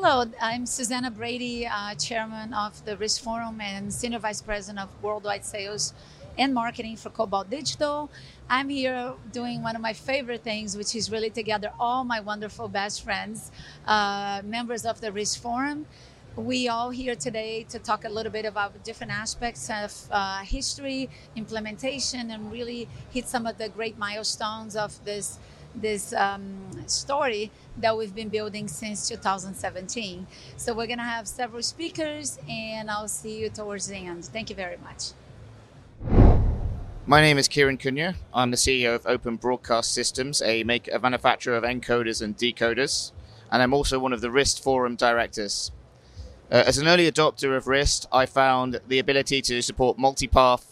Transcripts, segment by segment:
Hello, I'm Suzana Brady, uh, Chairman of the RIST Forum and Senior Vice President of Worldwide Sales and Marketing for Cobalt Digital. I'm here doing one of my favorite things, which is really to gather all my wonderful best friends, uh, members of the RIST Forum. We all here today to talk a little bit about different aspects of uh, history, implementation, and really hit some of the great milestones of this this um, story that we've been building since 2017. So we're going to have several speakers, and I'll see you towards the end. Thank you very much. My name is Kieran Kunhya. I'm the CEO of Open Broadcast Systems, a, make, a manufacturer of encoders and decoders, and I'm also one of the RIST Forum directors. Uh, as an early adopter of RIST, I found the ability to support multipath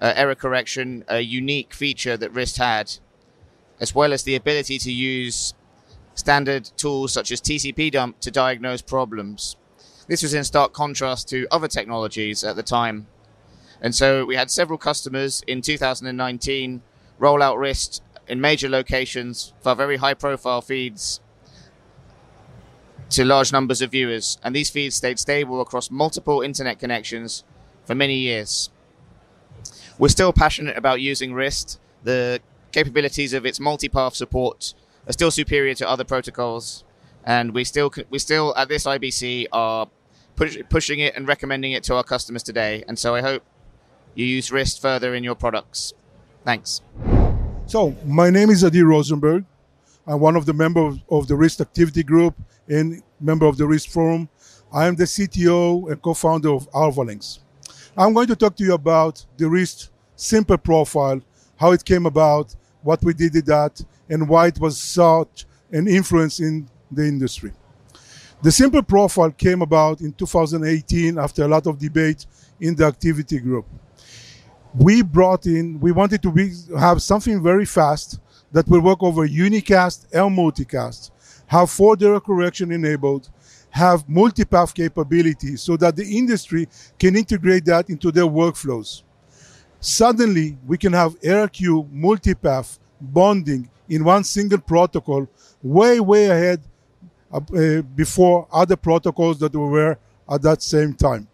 uh, error correction a unique feature that RIST had as well as the ability to use standard tools such as TCP dump to diagnose problems. This was in stark contrast to other technologies at the time. And so we had several customers in 2019 roll out RIST in major locations for very high profile feeds to large numbers of viewers. And these feeds stayed stable across multiple internet connections for many years. We're still passionate about using RIST. The capabilities of its multipath support are still superior to other protocols, and we still we still at this IBC are push, pushing it and recommending it to our customers today. And so I hope you use RIST further in your products. Thanks. So my name is Adi Rozenberg. I'm one of the members of the RIST activity group and member of the RIST forum. I am the CTO and co-founder of Alvalinks. I'm going to talk to you about the RIST simple profile how it came about, what we did with that, and why it was such an influence in the industry. The simple profile came about in 2018 after a lot of debate in the activity group. We brought in, we wanted to be, have something very fast that will work over unicast and multicast, have forward error correction enabled, have multipath capability so that the industry can integrate that into their workflows. Suddenly, we can have ARQ multipath bonding in one single protocol way, way ahead uh, before other protocols that were at that same time.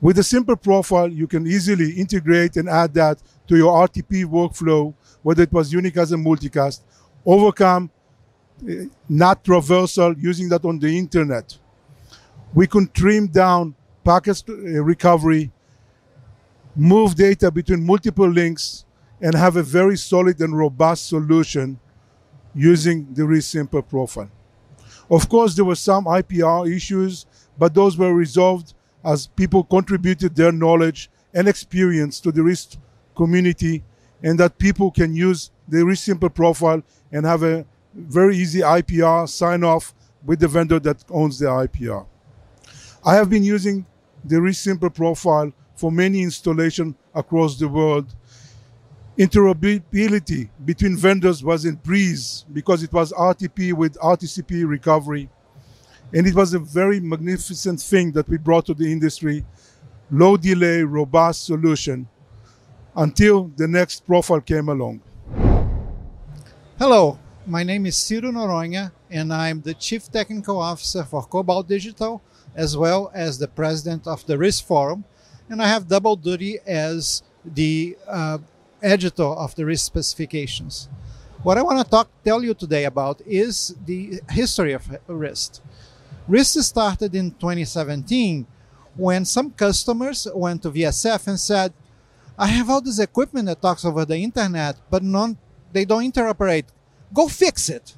With a simple profile, you can easily integrate and add that to your RTP workflow, whether it was unicast and multicast, overcome uh, NAT traversal using that on the internet. We can trim down packet uh, recovery move data between multiple links, and have a very solid and robust solution using the RIST simple profile. Of course, there were some IPR issues, but those were resolved as people contributed their knowledge and experience to the RIST community, and that people can use the RIST simple profile and have a very easy IPR sign off with the vendor that owns the IPR. I have been using the RIST simple profile for many installations across the world. Interoperability between vendors was in breeze because it was RTP with RTCP recovery. And it was a very magnificent thing that we brought to the industry. Low delay, robust solution until the next profile came along. Hello, my name is Ciro Noronha, and I'm the Chief Technical Officer for Cobalt Digital, as well as the President of the RIST Forum, and I have double duty as the uh, editor of the RIST specifications. What I want to talk tell you today about is the history of RIST. RIST started in 2017 when some customers went to VSF and said, I have all this equipment that talks over the internet, but non, they don't interoperate. Go fix it.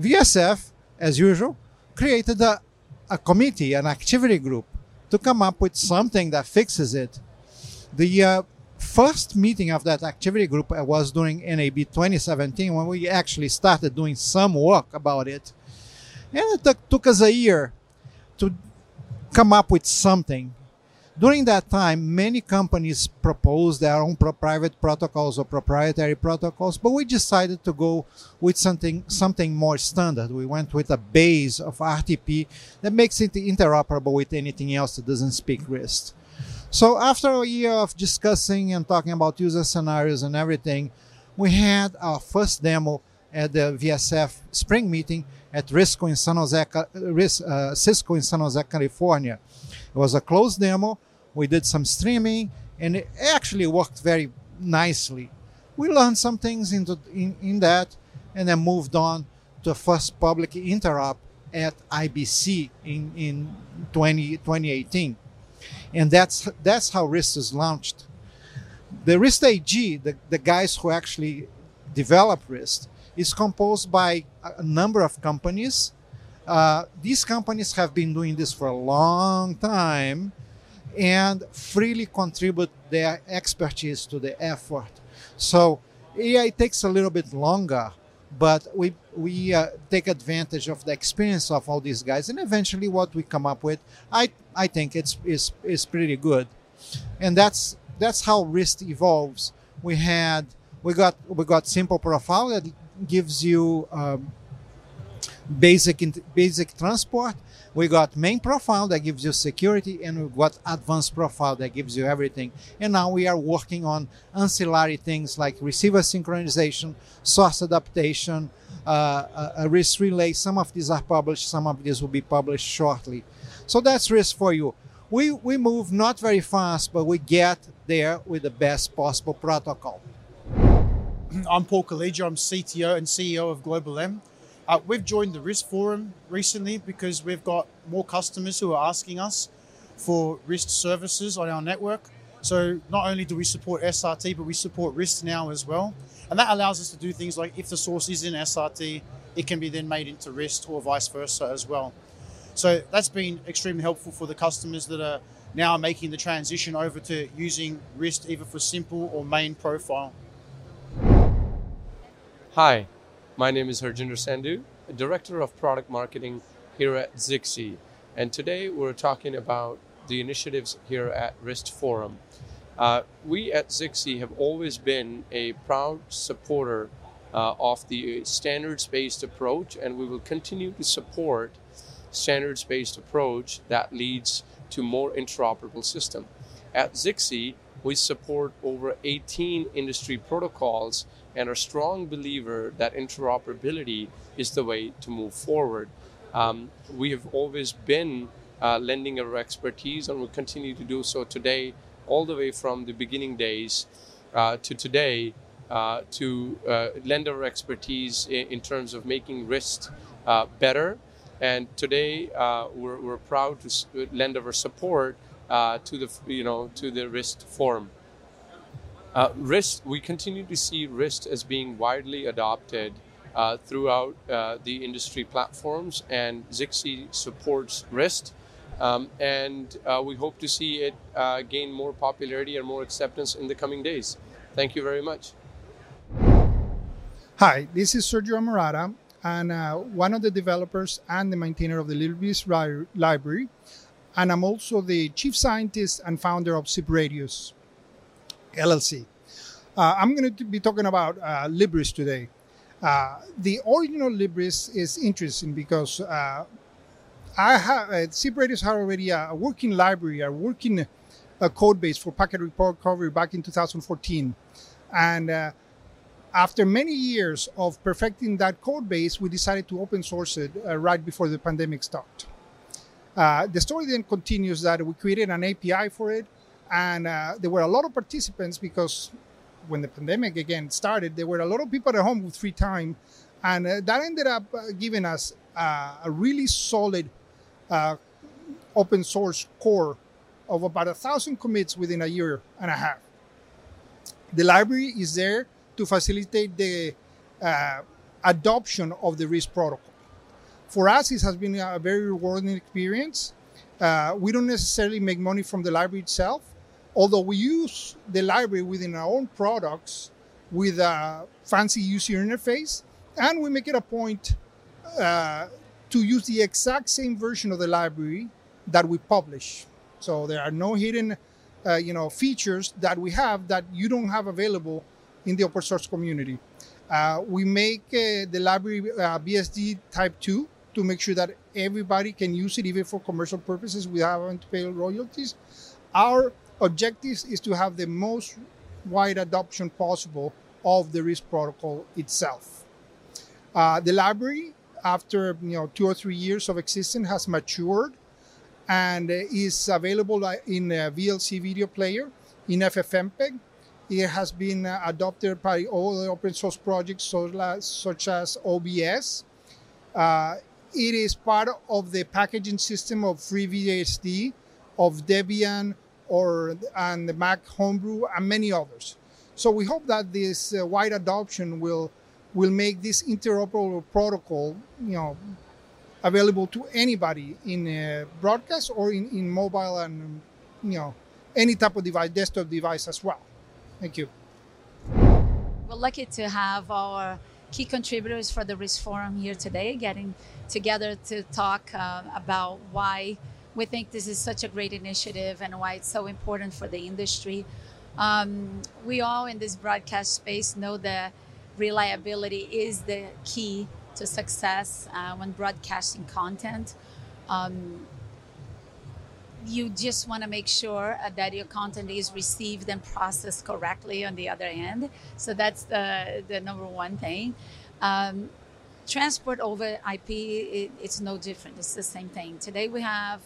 VSF, as usual, created a, a committee, an activity group, to come up with something that fixes it. The uh, first meeting of that activity group I was during NAB 2017 when we actually started doing some work about it. And it took, took us a year to come up with something during that time, many companies proposed their own pro- private protocols or proprietary protocols, but we decided to go with something something more standard. We went with a base of RTP that makes it interoperable with anything else that doesn't speak RIST. So after a year of discussing and talking about user scenarios and everything, we had our first demo at the VSF spring meeting at in San Jose, uh, Cisco in San Jose, California. It was a closed demo. We did some streaming, and it actually worked very nicely. We learned some things into, in, in that, and then moved on to the first public interop at IBC in, in 20, 2018. And that's, that's how RIST is launched. The RIST AG, the, the guys who actually develop RIST, is composed by a number of companies. Uh, these companies have been doing this for a long time and freely contribute their expertise to the effort. So it takes a little bit longer, but we we uh, take advantage of the experience of all these guys, and eventually, what we come up with, I I think it's is is pretty good, and that's that's how RIST evolves. We had we got we got simple profile that gives you um, basic basic transport. We got main profile that gives you security, and we got advanced profile that gives you everything. And now we are working on ancillary things like receiver synchronization, source adaptation, uh, a RIST relay. Some of these are published, some of these will be published shortly. So that's RIST for you. We, we move not very fast, but we get there with the best possible protocol. I'm Paul Calleja. I'm CTO and CEO of GlobalM. Uh, we've joined the RIST Forum recently because we've got more customers who are asking us for RIST services on our network. So not only do we support SRT, but we support RIST now as well. And that allows us to do things like if the source is in SRT, it can be then made into RIST or vice versa as well. So that's been extremely helpful for the customers that are now making the transition over to using RIST either for simple or main profile. Hi, my name is Harjinder Sandhu, Director of Product Marketing here at Zixi. And today we're talking about the initiatives here at RIST Forum. Uh, we at Zixi have always been a proud supporter uh, of the standards based approach, and we will continue to support standards based approach that leads to more interoperable system. At Zixi, we support over 18 industry protocols and a strong believer that interoperability is the way to move forward. Um, we have always been uh, lending our expertise and will continue to do so today, all the way from the beginning days uh, to today, uh, to uh, lend our expertise in, in, terms of making RIST uh, better. And today, uh, we're, we're, proud to lend our support to the you know to the RIST forum. Uh, RIST, we continue to see RIST as being widely adopted uh, throughout uh, the industry platforms, and Zixi supports RIST. Um, and uh, we hope to see it uh, gain more popularity and more acceptance in the coming days. Thank you very much. Hi, this is Sergio Ammirata, and uh, one of the developers and the maintainer of the ri- library. And I'm also the chief scientist and founder of SipRadius. LLC. Uh, I'm going to be talking about uh, LibRIST today. Uh, the original LibRIST is interesting because uh, I have uh, SipRadius had already a working library, a working uh, code base for packet recovery back in 2014, and uh, after many years of perfecting that code base, we decided to open source it right before the pandemic started. the story then continues that we created an API for it, and uh, there were a lot of participants because when the pandemic again started, there were a lot of people at home with free time, and uh, that ended up uh, giving us uh, a really solid uh, open source core of about a thousand commits within a year and a half. The library is there to facilitate the uh, adoption of the RIST protocol. For us, it has been a very rewarding experience. we don't necessarily make money from the library itself although we use the library within our own products with a fancy user interface, and we make it a point uh, to use the exact same version of the library that we publish. So there are no hidden, uh, you know, features that we have that you don't have available in the open source community. Uh, we make uh, the library uh, BSD Type 2 to make sure that everybody can use it even for commercial purposes without having to pay royalties. Our objectives is to have the most wide adoption possible of the RIST protocol itself. Uh, the library, after you know two or three years of existence, has matured and is available uh, in a VLC video player in FFmpeg. It has been uh, adopted by all the open source projects such as OBS. Uh, it is part of the packaging system of FreeBSD, of Debian, or and the Mac Homebrew, and many others. So we hope that this uh, wide adoption will will make this interoperable protocol, you know, available to anybody in a broadcast or in, in mobile and you know any type of device, desktop device as well. Thank you. We're lucky to have our key contributors for the RIST Forum here today, getting together to talk uh, about why we think this is such a great initiative and why it's so important for the industry. Um, we all in this broadcast space know that reliability is the key to success uh, when broadcasting content. Um, you just want to make sure uh, that your content is received and processed correctly on the other end. So that's the, the number one thing. Um, transport over IP, it, it's no different. It's the same thing. Today we have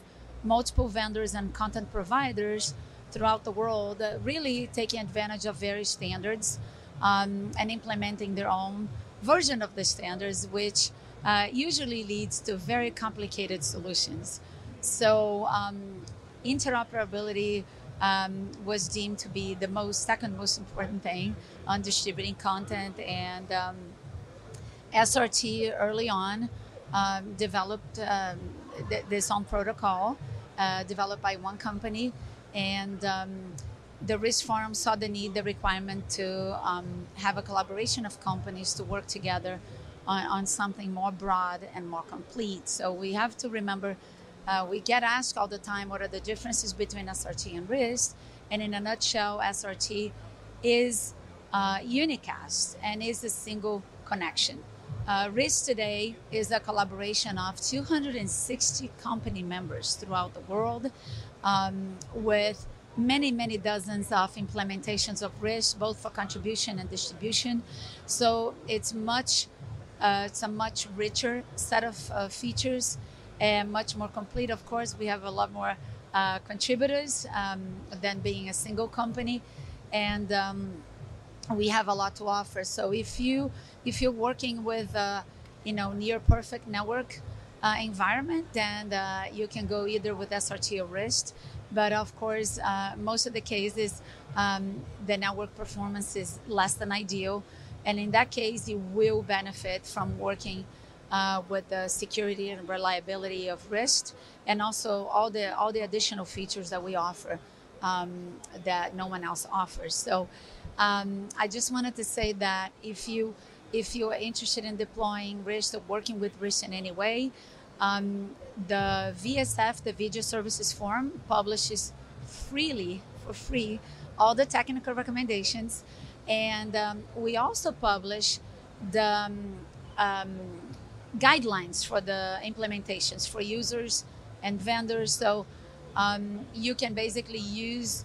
multiple vendors and content providers throughout the world uh, really taking advantage of various standards um, and implementing their own version of the standards, which uh, usually leads to very complicated solutions. So, um, interoperability um, was deemed to be the most second most important thing on distributing content, and um, SRT early on um, developed th- this own protocol uh, developed by one company, and um, the RIST Forum saw the need, the requirement to um, have a collaboration of companies to work together on, on, something more broad and more complete. So we have to remember uh, we get asked all the time what are the differences between SRT and RIST, and in a nutshell, SRT is uh, unicast and is a single connection. Uh, RIST today is a collaboration of 260 company members throughout the world um, with many, many dozens of implementations of RIST, both for contribution and distribution. So it's much, uh, it's a much richer set of uh, features and much more complete. Of course, we have a lot more uh, contributors um, than being a single company, and um, we have a lot to offer. So if you if you're working with a you know near perfect network uh, environment, then uh, you can go either with SRT or RIST. But of course, uh, most of the cases, um, the network performance is less than ideal. And in that case, you will benefit from working uh, with the security and reliability of RIST, and also all the all the additional features that we offer um, that no one else offers. So, um, I just wanted to say that if you if you are interested in deploying RIST or working with RIST in any way, um, the VSF, the Video Services Forum, publishes freely for free all the technical recommendations, and um, we also publish the um, um, guidelines for the implementations for users and vendors. So um, you can basically use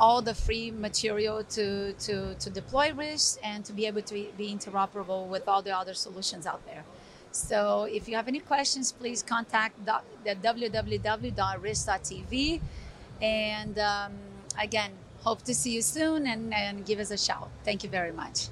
all the free material to, to, to deploy RIST and to be able to be interoperable with all the other solutions out there. So if you have any questions, please contact the, the www.rist.tv. And um, again, hope to see you soon and, and give us a shout. Thank you very much.